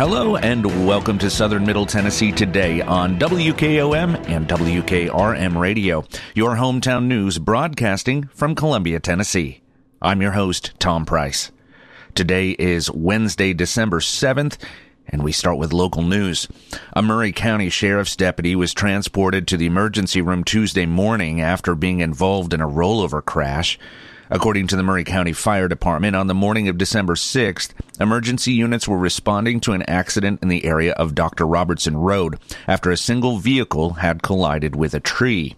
Hello and welcome to Southern Middle Tennessee today on WKOM and WKRM Radio, your hometown news broadcasting from Columbia, Tennessee. I'm your host, Tom Price. Today is Wednesday, December 7th, and we start with local news. A Maury County Sheriff's deputy was transported to the emergency room Tuesday morning after being involved in a rollover crash. According to the Maury County Fire Department, on the morning of December 6th, emergency units were responding to an accident in the area of Dr. Robertson Road after a single vehicle had collided with a tree.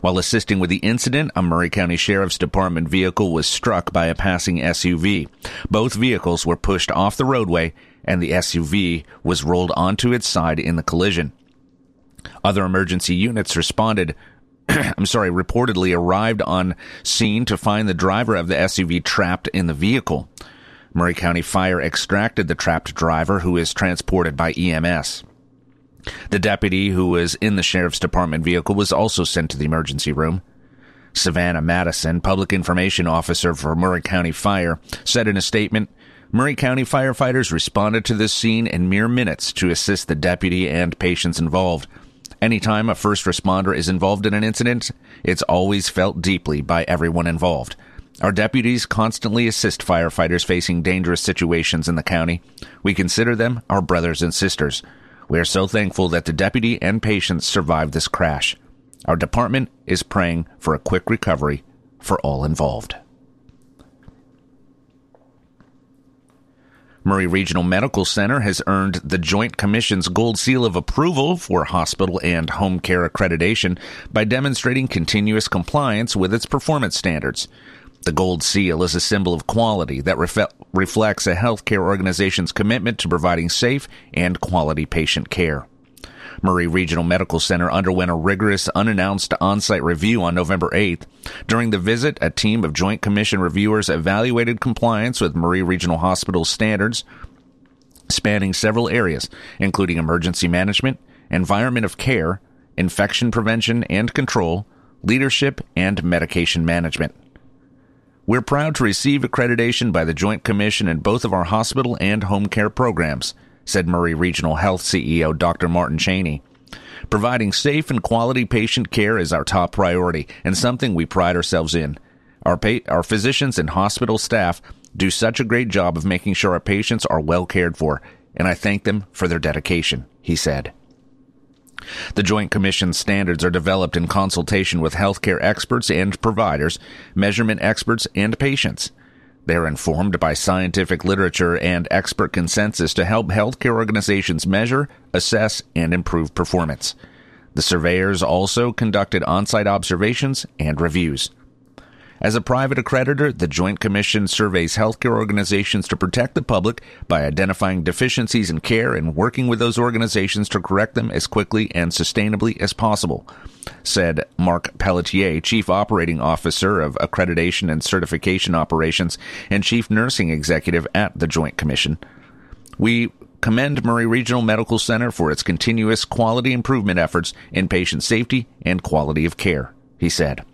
While assisting with the incident, a Maury County Sheriff's Department vehicle was struck by a passing SUV. Both vehicles were pushed off the roadway and the SUV was rolled onto its side in the collision. Other emergency units responded I'm sorry, reportedly arrived on scene to find the driver of the SUV trapped in the vehicle. Maury County Fire extracted the trapped driver who is transported by EMS. The deputy who was in the sheriff's department vehicle was also sent to the emergency room. Savannah Madison, public information officer for Maury County Fire, said in a statement, Maury County firefighters responded to this scene in mere minutes to assist the deputy and patients involved. Anytime a first responder is involved in an incident, it's always felt deeply by everyone involved. Our deputies constantly assist firefighters facing dangerous situations in the county. We consider them our brothers and sisters. We are so thankful that the deputy and patients survived this crash. Our department is praying for a quick recovery for all involved. Maury Regional Medical Center has earned the Joint Commission's Gold Seal of Approval for hospital and home care accreditation by demonstrating continuous compliance with its performance standards. The Gold Seal is a symbol of quality that ref- reflects a healthcare organization's commitment to providing safe and quality patient care. Maury Regional Medical Center underwent a rigorous, unannounced on-site review on November 8th. During the visit, a team of Joint Commission reviewers evaluated compliance with Maury Regional Hospital standards spanning several areas, including emergency management, environment of care, infection prevention and control, leadership, and medication management. We're proud to receive accreditation by the Joint Commission in both of our hospital and home care programs said Maury Regional Health CEO Dr. Martin Chaney. Providing safe and quality patient care is our top priority and something we pride ourselves in. Our, pa- our physicians and hospital staff do such a great job of making sure our patients are well cared for, and I thank them for their dedication, he said. The Joint Commission standards are developed in consultation with healthcare experts and providers, measurement experts, and patients. They're informed by scientific literature and expert consensus to help healthcare organizations measure, assess, and improve performance. The surveyors also conducted on-site observations and reviews. As a private accreditor, the Joint Commission surveys healthcare organizations to protect the public by identifying deficiencies in care and working with those organizations to correct them as quickly and sustainably as possible, said Mark Pelletier, Chief Operating Officer of Accreditation and Certification Operations and Chief Nursing Executive at the Joint Commission. We commend Maury Regional Medical Center for its continuous quality improvement efforts in patient safety and quality of care, he said.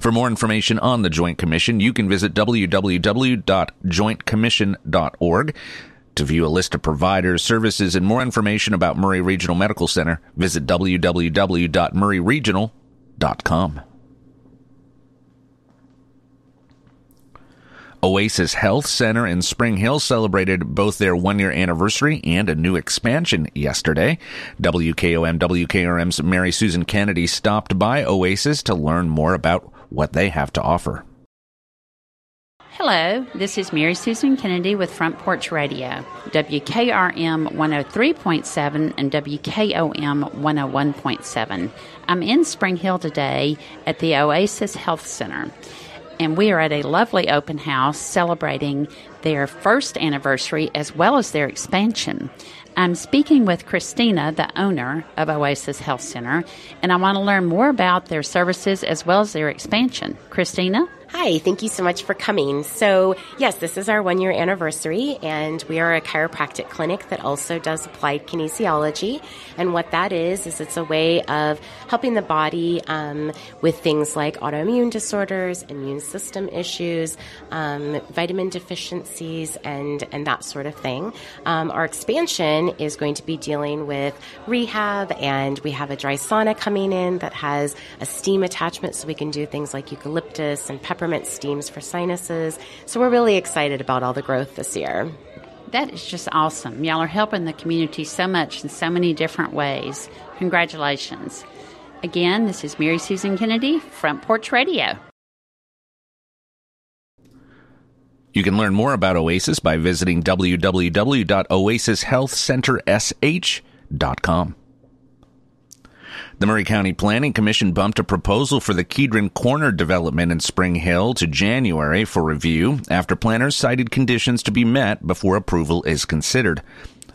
For more information on the Joint Commission, you can visit www.jointcommission.org. To view a list of providers, services, and more information about Maury Regional Medical Center, visit www.mauryregional.com. Oasis Health Center in Spring Hill celebrated both their one year anniversary and a new expansion yesterday. WKOM WKRM's Mary Susan Kennedy stopped by Oasis to learn more about what they have to offer. Hello, this is Mary Susan Kennedy with Front Porch Radio, WKRM 103.7 and WKOM 101.7. I'm in Spring Hill today at the Oasis Health Center and we are at a lovely open house celebrating their first anniversary as well as their expansion. I'm speaking with Christina, the owner of Oasis Health Center, and I want to learn more about their services as well as their expansion. Christina? Hi, thank you so much for coming. So, yes, this is our one year anniversary, and we are a chiropractic clinic that also does applied kinesiology. And what that is, is it's a way of helping the body um, with things like autoimmune disorders, immune system issues, um, vitamin deficiencies, and, and that sort of thing. Um, our expansion is going to be dealing with rehab, and we have a dry sauna coming in that has a steam attachment so we can do things like eucalyptus and pepper peppermint steams for sinuses. So we're really excited about all the growth this year. That is just awesome. Y'all are helping the community so much in so many different ways. Congratulations. Again, this is Mary Susan Kennedy, Front Porch Radio. You can learn more about Oasis by visiting www.oasishealthcentersh.com. The Maury County Planning Commission bumped a proposal for the Kedron Corner development in Spring Hill to January for review after planners cited conditions to be met before approval is considered.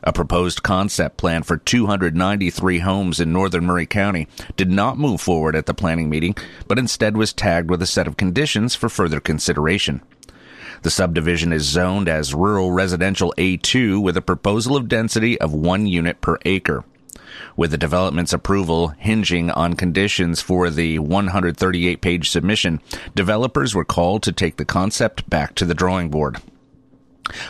A proposed concept plan for 293 homes in northern Maury County did not move forward at the planning meeting, but instead was tagged with a set of conditions for further consideration. The subdivision is zoned as rural residential A2 with a proposal of density of one unit per acre with the development's approval hinging on conditions for the 138 page submission, developers were called to take the concept back to the drawing board.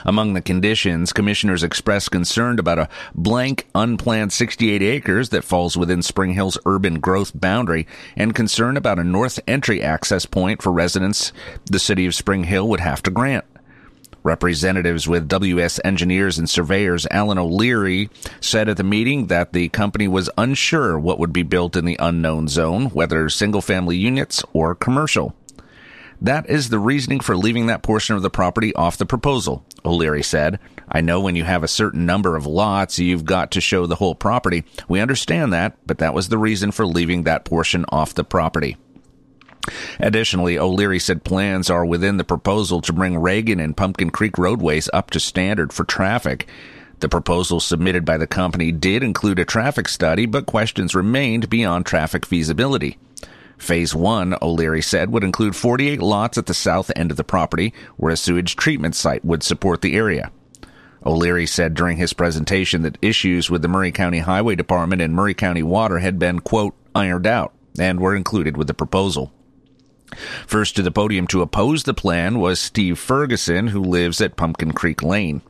Among the conditions, commissioners expressed concern about a blank, unplanned 68 acres that falls within Spring Hill's urban growth boundary and concern about a north entry access point for residents the city of Spring Hill would have to grant. Representatives with WS Engineers and Surveyors Alan O'Leary said at the meeting that the company was unsure what would be built in the unknown zone, whether single family units or commercial. That is the reasoning for leaving that portion of the property off the proposal, O'Leary said. I know when you have a certain number of lots, you've got to show the whole property. We understand that, but that was the reason for leaving that portion off the property. Additionally, O'Leary said plans are within the proposal to bring Reagan and Pumpkin Creek roadways up to standard for traffic. The proposal submitted by the company did include a traffic study, but questions remained beyond traffic feasibility. Phase 1, O'Leary said, would include 48 lots at the south end of the property, where a sewage treatment site would support the area. O'Leary said during his presentation that issues with the Maury County Highway Department and Maury County Water had been, quote, ironed out and were included with the proposal. First to the podium to oppose the plan was Steve Ferguson, who lives at Pumpkin Creek Lane.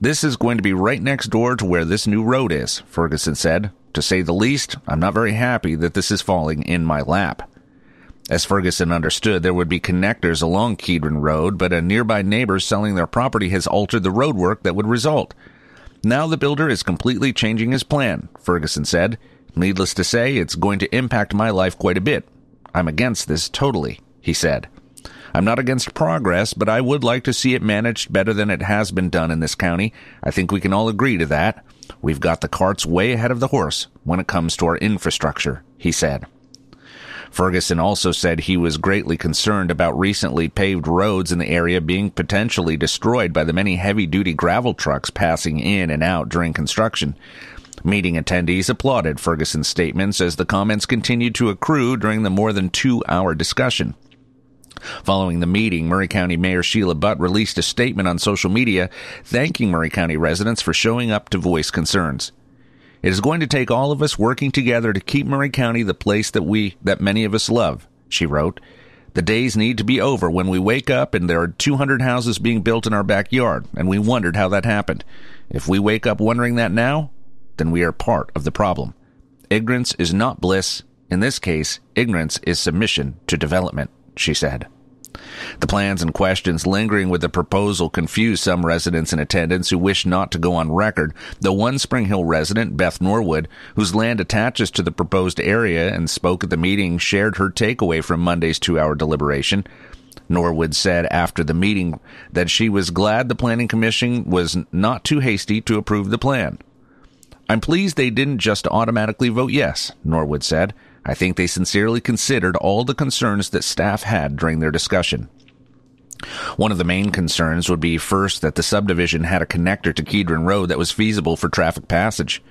This is going to be right next door to where this new road is, Ferguson said. To say the least, I'm not very happy that this is falling in my lap. As Ferguson understood, there would be connectors along Kedron Road, but a nearby neighbor selling their property has altered the roadwork that would result. Now the builder is completely changing his plan, Ferguson said. Needless to say, it's going to impact my life quite a bit. I'm against this totally, he said. I'm not against progress, but I would like to see it managed better than it has been done in this county. I think we can all agree to that. We've got the carts way ahead of the horse when it comes to our infrastructure, he said. Ferguson also said he was greatly concerned about recently paved roads in the area being potentially destroyed by the many heavy duty gravel trucks passing in and out during construction. Meeting attendees applauded Ferguson's statements as the comments continued to accrue during the more than two hour discussion. Following the meeting, Maury County Mayor Sheila Butt released a statement on social media thanking Maury County residents for showing up to voice concerns. It is going to take all of us working together to keep Maury County the place that we, that many of us love, she wrote. The days need to be over when we wake up and there are 200 houses being built in our backyard, and we wondered how that happened. If we wake up wondering that now, then we are part of the problem. Ignorance is not bliss. In this case, ignorance is submission to development, she said. The plans and questions lingering with the proposal confused some residents in attendance who wished not to go on record. The one Spring Hill resident, Beth Norwood, whose land attaches to the proposed area and spoke at the meeting, shared her takeaway from Monday's two hour deliberation. Norwood said after the meeting that she was glad the Planning Commission was not too hasty to approve the plan. I'm pleased they didn't just automatically vote yes, Norwood said. I think they sincerely considered all the concerns that staff had during their discussion. One of the main concerns would be first that the subdivision had a connector to Kedron Road that was feasible for traffic passage.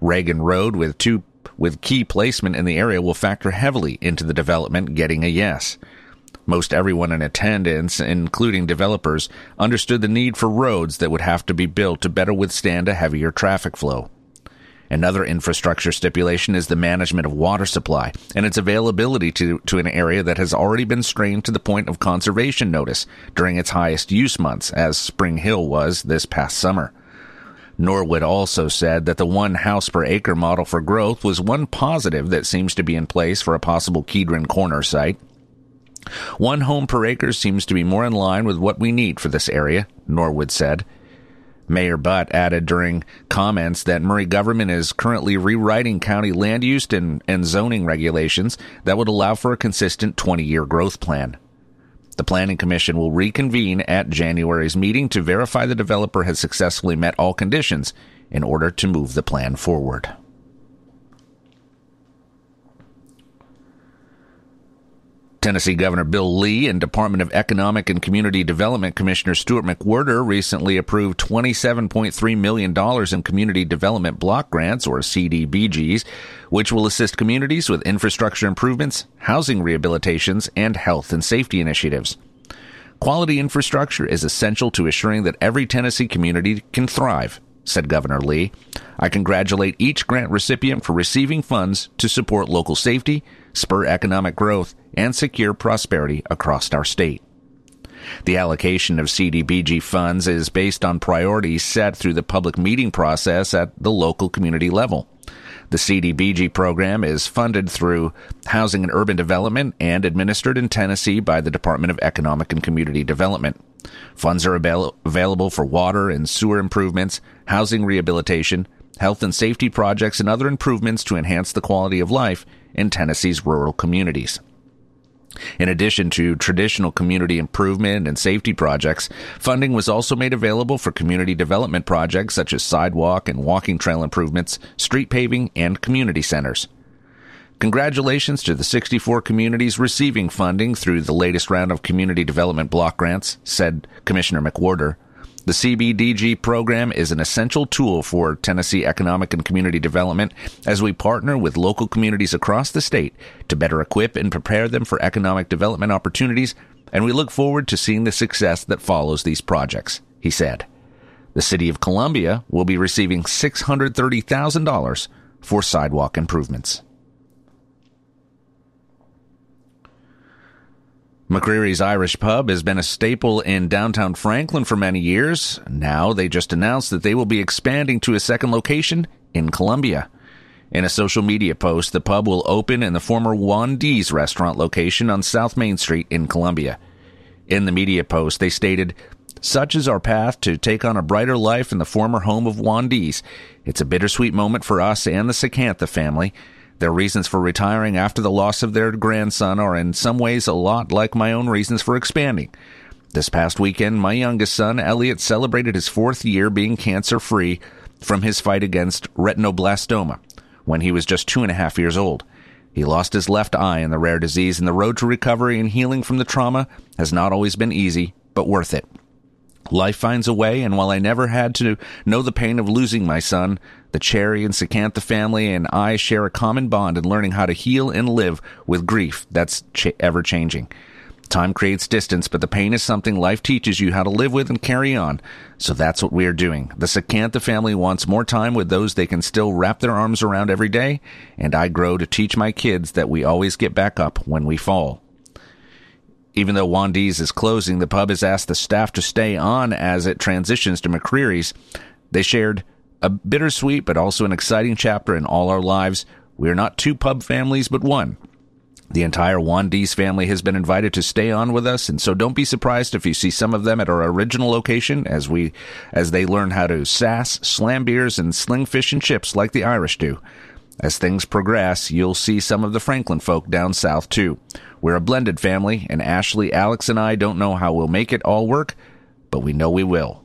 Reagan Road with two with key placement in the area will factor heavily into the development getting a yes. Most everyone in attendance, including developers, understood the need for roads that would have to be built to better withstand a heavier traffic flow. Another infrastructure stipulation is the management of water supply and its availability to, to an area that has already been strained to the point of conservation notice during its highest use months, as Spring Hill was this past summer. Norwood also said that the one house per acre model for growth was one positive that seems to be in place for a possible Kedron Corner site. One home per acre seems to be more in line with what we need for this area, Norwood said. Mayor Butt added during comments that Maury government is currently rewriting county land use and, and zoning regulations that would allow for a consistent 20 year growth plan. The Planning Commission will reconvene at January's meeting to verify the developer has successfully met all conditions in order to move the plan forward. Tennessee Governor Bill Lee and Department of Economic and Community Development Commissioner Stuart McWhorter recently approved $27.3 million in community development block grants, or CDBGs, which will assist communities with infrastructure improvements, housing rehabilitations, and health and safety initiatives. Quality infrastructure is essential to assuring that every Tennessee community can thrive, said Governor Lee. I congratulate each grant recipient for receiving funds to support local safety, spur economic growth, and secure prosperity across our state. The allocation of CDBG funds is based on priorities set through the public meeting process at the local community level. The CDBG program is funded through Housing and Urban Development and administered in Tennessee by the Department of Economic and Community Development. Funds are avail- available for water and sewer improvements, housing rehabilitation, health and safety projects, and other improvements to enhance the quality of life in Tennessee's rural communities. In addition to traditional community improvement and safety projects, funding was also made available for community development projects such as sidewalk and walking trail improvements, street paving, and community centers. Congratulations to the 64 communities receiving funding through the latest round of community development block grants, said Commissioner McWhorter. The CBDG program is an essential tool for Tennessee economic and community development as we partner with local communities across the state to better equip and prepare them for economic development opportunities, and we look forward to seeing the success that follows these projects, he said. The City of Columbia will be receiving $630,000 for sidewalk improvements. McCreary's Irish Pub has been a staple in downtown Franklin for many years. Now they just announced that they will be expanding to a second location in Columbia. In a social media post, the pub will open in the former Juan D's restaurant location on South Main Street in Columbia. In the media post, they stated, such is our path to take on a brighter life in the former home of Juan D's. It's a bittersweet moment for us and the Sakantha family. Their reasons for retiring after the loss of their grandson are in some ways a lot like my own reasons for expanding. This past weekend, my youngest son, Elliot, celebrated his fourth year being cancer free from his fight against retinoblastoma when he was just two and a half years old. He lost his left eye in the rare disease, and the road to recovery and healing from the trauma has not always been easy, but worth it. Life finds a way, and while I never had to know the pain of losing my son, the Cherry and Sakantha family and I share a common bond in learning how to heal and live with grief that's ch- ever changing. Time creates distance, but the pain is something life teaches you how to live with and carry on. So that's what we're doing. The Sakantha family wants more time with those they can still wrap their arms around every day, and I grow to teach my kids that we always get back up when we fall. Even though Juan D's is closing, the pub has asked the staff to stay on as it transitions to McCreary's. They shared a bittersweet but also an exciting chapter in all our lives. We are not two pub families, but one. The entire Juan D's family has been invited to stay on with us, and so don't be surprised if you see some of them at our original location as we as they learn how to sass, slam beers, and sling fish and chips like the Irish do. As things progress, you'll see some of the Franklin folk down south too. We're a blended family, and Ashley, Alex, and I don't know how we'll make it all work, but we know we will.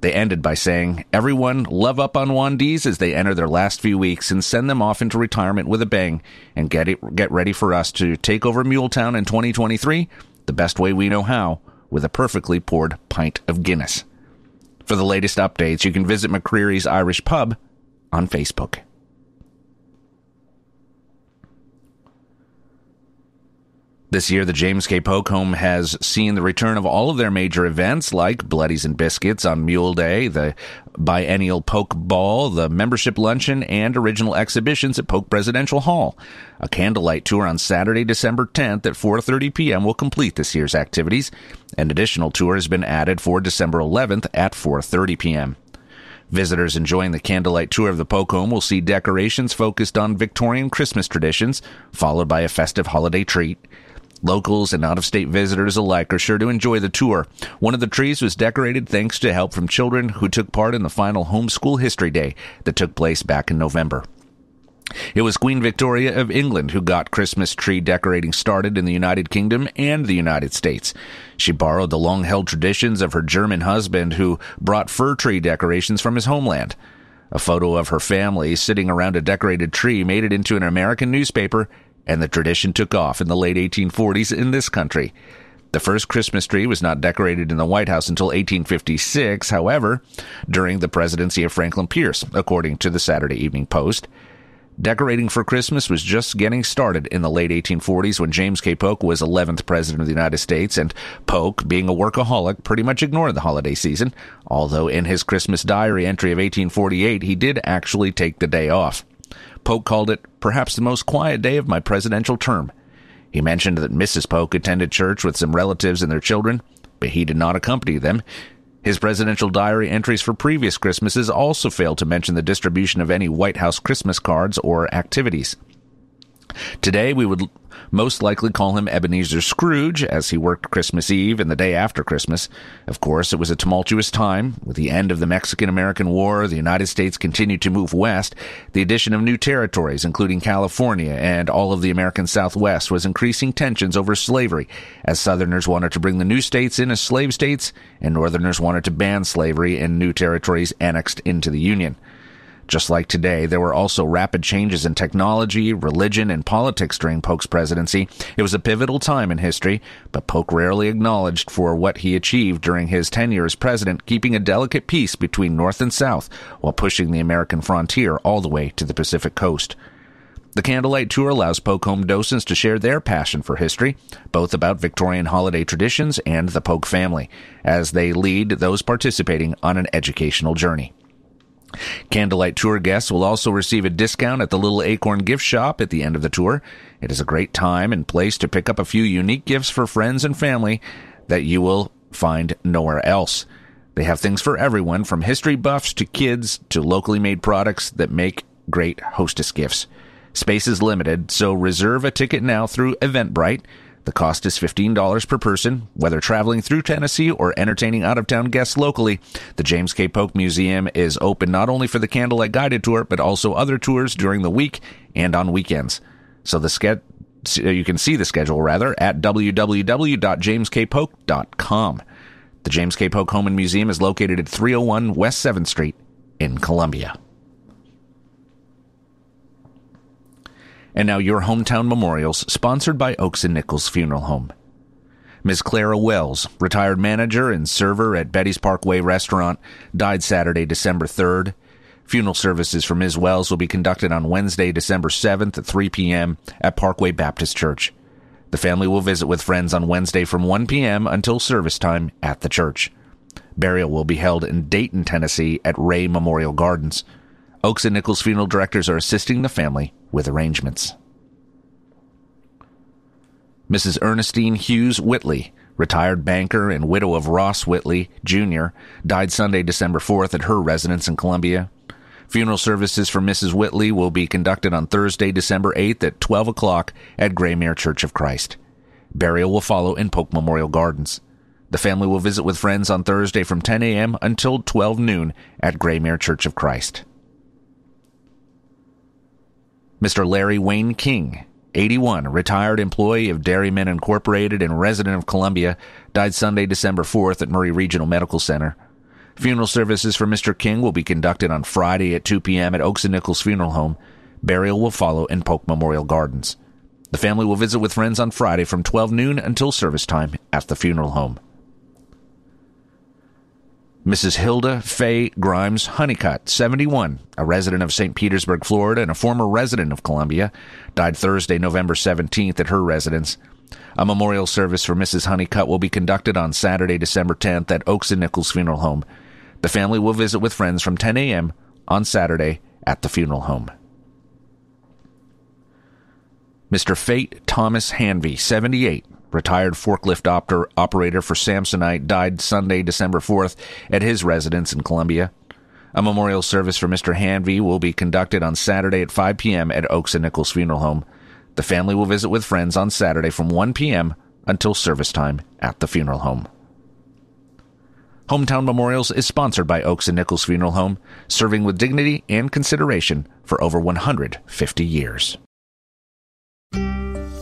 They ended by saying, Everyone love up on D's as they enter their last few weeks and send them off into retirement with a bang and get it, get ready for us to take over Muletown in 2023 the best way we know how with a perfectly poured pint of Guinness. For the latest updates, you can visit McCreary's Irish Pub on Facebook. This year, the James K. Polk home has seen the return of all of their major events like Bloodies and Biscuits on Mule Day, the biennial Polk Ball, the membership luncheon, and original exhibitions at Polk Presidential Hall. A candlelight tour on Saturday, December 10th at 4:30 p.m. will complete this year's activities. An additional tour has been added for December 11th at 4:30 p.m. Visitors enjoying the candlelight tour of the Polk home will see decorations focused on Victorian Christmas traditions, followed by a festive holiday treat. Locals and out of state visitors alike are sure to enjoy the tour. One of the trees was decorated thanks to help from children who took part in the final homeschool history day that took place back in November. It was Queen Victoria of England who got Christmas tree decorating started in the United Kingdom and the United States. She borrowed the long held traditions of her German husband who brought fir tree decorations from his homeland. A photo of her family sitting around a decorated tree made it into an American newspaper and the tradition took off in the late 1840s in this country. The first Christmas tree was not decorated in the White House until 1856, however, during the presidency of Franklin Pierce, according to the Saturday Evening Post. Decorating for Christmas was just getting started in the late 1840s when James K. Polk was 11th President of the United States, and Polk, being a workaholic, pretty much ignored the holiday season, although in his Christmas diary entry of 1848 he did actually take the day off. Polk called it perhaps the most quiet day of my presidential term. He mentioned that Mrs. Polk attended church with some relatives and their children, but he did not accompany them. His presidential diary entries for previous Christmases also failed to mention the distribution of any White House Christmas cards or activities. Today, we would most likely call him Ebenezer Scrooge, as he worked Christmas Eve and the day after Christmas. Of course, it was a tumultuous time. With the end of the Mexican American War, the United States continued to move west. The addition of new territories, including California and all of the American Southwest, was increasing tensions over slavery, as Southerners wanted to bring the new states in as slave states, and Northerners wanted to ban slavery in new territories annexed into the Union. Just like today, there were also rapid changes in technology, religion, and politics during Polk's presidency. It was a pivotal time in history, but Polk rarely acknowledged for what he achieved during his tenure as president, keeping a delicate peace between North and South while pushing the American frontier all the way to the Pacific coast. The Candlelight Tour allows Polk home docents to share their passion for history, both about Victorian holiday traditions and the Polk family, as they lead those participating on an educational journey. Candlelight Tour guests will also receive a discount at the Little Acorn gift shop at the end of the tour. It is a great time and place to pick up a few unique gifts for friends and family that you will find nowhere else. They have things for everyone from history buffs to kids to locally made products that make great hostess gifts. Space is limited, so reserve a ticket now through Eventbrite. The cost is $15 per person. Whether traveling through Tennessee or entertaining out of town guests locally, the James K. Polk Museum is open not only for the candlelight guided tour, but also other tours during the week and on weekends. So the ske- uh, you can see the schedule rather at www.jameskpolk.com. The James K. Polk Home and Museum is located at 301 West 7th Street in Columbia. And now your hometown memorials, sponsored by Oaks and Nichols Funeral Home. Ms. Clara Wells, retired manager and server at Betty's Parkway Restaurant, died Saturday, December 3rd. Funeral services for Ms. Wells will be conducted on Wednesday, December 7th at 3 p.m. at Parkway Baptist Church. The family will visit with friends on Wednesday from 1 p.m. until service time at the church. Burial will be held in Dayton, Tennessee at Rhea Memorial Gardens. Oaks and Nichols funeral directors are assisting the family with arrangements. Mrs. Ernestine Hughes Whitley, retired banker and widow of Ross Whitley, Jr., died Sunday, December 4th at her residence in Columbia. Funeral services for Mrs. Whitley will be conducted on Thursday, December 8th at 12 o'clock at Graymere Church of Christ. Burial will follow in Polk Memorial Gardens. The family will visit with friends on Thursday from 10 a.m. until 12 noon at Graymere Church of Christ. Mr. Larry Wayne King, 81, retired employee of Dairymen Incorporated and resident of Columbia, died Sunday, December 4th at Maury Regional Medical Center. Funeral services for Mr. King will be conducted on Friday at 2 p.m. at Oaks and Nichols Funeral Home. Burial will follow in Polk Memorial Gardens. The family will visit with friends on Friday from 12 noon until service time at the funeral home. Mrs. Hilda Faye Grimes Honeycutt, 71, a resident of St. Petersburg, Florida, and a former resident of Columbia, died Thursday, November 17th at her residence. A memorial service for Mrs. Honeycutt will be conducted on Saturday, December 10th at Oaks and Nichols Funeral Home. The family will visit with friends from 10 a.m. on Saturday at the funeral home. Mr. Fate Thomas Hanvey, 78, retired forklift op- operator for Samsonite, died Sunday, December 4th at his residence in Columbia. A memorial service for Mr. Hanvey will be conducted on Saturday at 5 p.m. at Oaks and Nichols Funeral Home. The family will visit with friends on Saturday from 1 p.m. until service time at the funeral home. Hometown Memorials is sponsored by Oaks and Nichols Funeral Home, serving with dignity and consideration for over 150 years.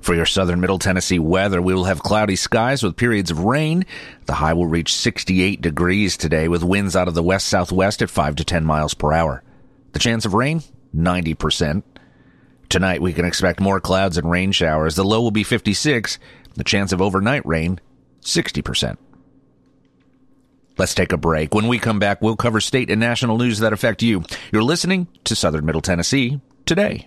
For your southern middle Tennessee weather, we will have cloudy skies with periods of rain. The high will reach 68 degrees today with winds out of the west southwest at 5 to 10 miles per hour. The chance of rain, 90%. Tonight we can expect more clouds and rain showers. The low will be 56. The chance of overnight rain, 60%. Let's take a break. When we come back, we'll cover state and national news that affect you. You're listening to Southern Middle Tennessee today.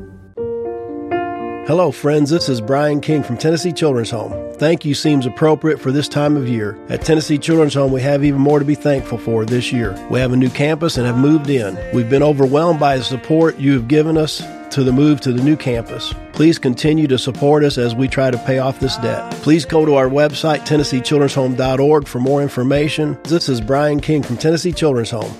Hello, friends. This is Brian King from Tennessee Children's Home. Thank you seems appropriate for this time of year. At Tennessee Children's Home, we have even more to be thankful for this year. We have a new campus and have moved in. We've been overwhelmed by the support you have given us to the move to the new campus. Please continue to support us as we try to pay off this debt. Please go to our website, TennesseeChildren'sHome.org, for more information. This is Brian King from Tennessee Children's Home.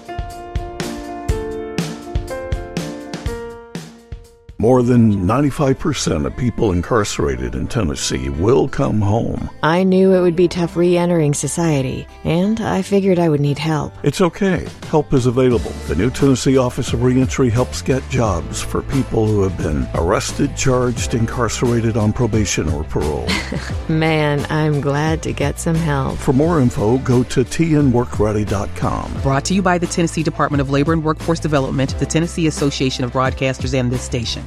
More than 95% of people incarcerated in Tennessee will come home. I knew it would be tough re entering society, and I figured I would need help. It's okay. Help is available. The new Tennessee Office of Reentry helps get jobs for people who have been arrested, charged, incarcerated on probation or parole. Man, I'm glad to get some help. For more info, go to tnworkready.com. Brought to you by the Tennessee Department of Labor and Workforce Development, the Tennessee Association of Broadcasters, and this station.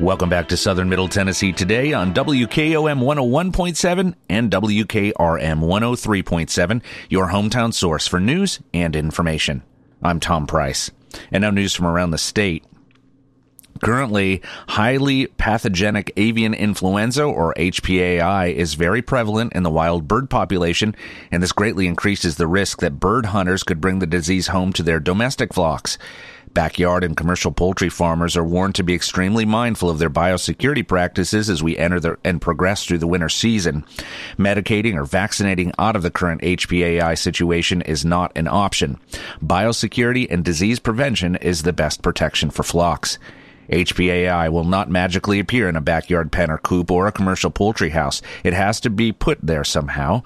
Welcome back to Southern Middle Tennessee today on WKOM 101.7 and WKRM 103.7, your hometown source for news and information. I'm Tom Price. And now news from around the state. Currently, highly pathogenic avian influenza, or HPAI, is very prevalent in the wild bird population, and this greatly increases the risk that bird hunters could bring the disease home to their domestic flocks. Backyard and commercial poultry farmers are warned to be extremely mindful of their biosecurity practices as we enter the, and progress through the winter season. Medicating or vaccinating out of the current HPAI situation is not an option. Biosecurity and disease prevention is the best protection for flocks. HPAI will not magically appear in a backyard pen or coop or a commercial poultry house. It has to be put there somehow.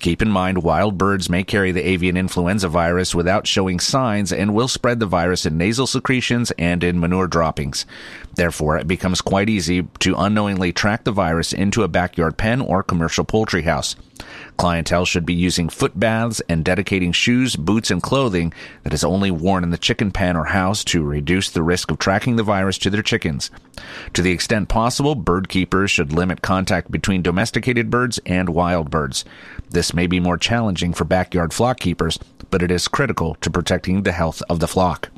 Keep in mind, wild birds may carry the avian influenza virus without showing signs and will spread the virus in nasal secretions and in manure droppings. Therefore, it becomes quite easy to unknowingly track the virus into a backyard pen or commercial poultry house. Clientele should be using foot baths and dedicating shoes, boots, and clothing that is only worn in the chicken pen or house to reduce the risk of tracking the virus to their chickens. To the extent possible, bird keepers should limit contact between domesticated birds and wild birds. This may be more challenging for backyard flock keepers, but it is critical to protecting the health of the flock.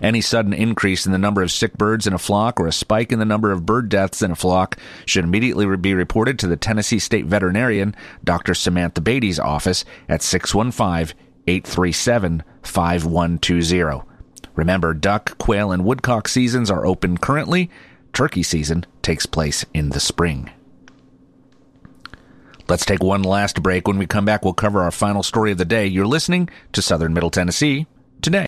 Any sudden increase in the number of sick birds in a flock or a spike in the number of bird deaths in a flock should immediately be reported to the Tennessee State Veterinarian, Dr. Samantha Beaty's office at 615 837 5120. Remember, duck, quail, and woodcock seasons are open currently. Turkey season takes place in the spring. Let's take one last break. When we come back, we'll cover our final story of the day. You're listening to Southern Middle Tennessee today.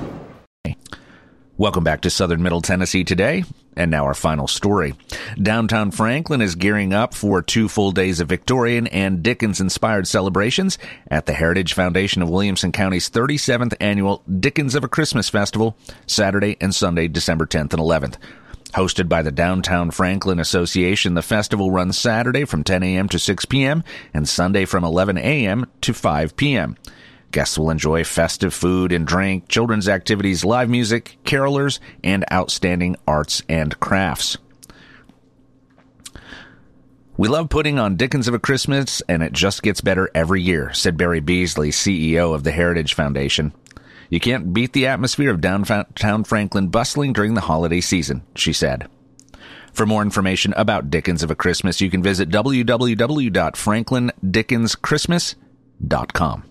Welcome back to Southern Middle Tennessee today. And now our final story. Downtown Franklin is gearing up for two full days of Victorian and Dickens inspired celebrations at the Heritage Foundation of Williamson County's 37th annual Dickens of a Christmas Festival, Saturday and Sunday, December 10th and 11th. Hosted by the Downtown Franklin Association, the festival runs Saturday from 10 a.m. to 6 p.m. and Sunday from 11 a.m. to 5 p.m. Guests will enjoy festive food and drink, children's activities, live music, carolers, and outstanding arts and crafts. We love putting on Dickens of a Christmas, and it just gets better every year, said Bari Beasley, CEO of the Heritage Foundation. You can't beat the atmosphere of downtown Franklin bustling during the holiday season, she said. For more information about Dickens of a Christmas, you can visit www.franklindickenschristmas.com.